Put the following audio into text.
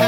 Oh,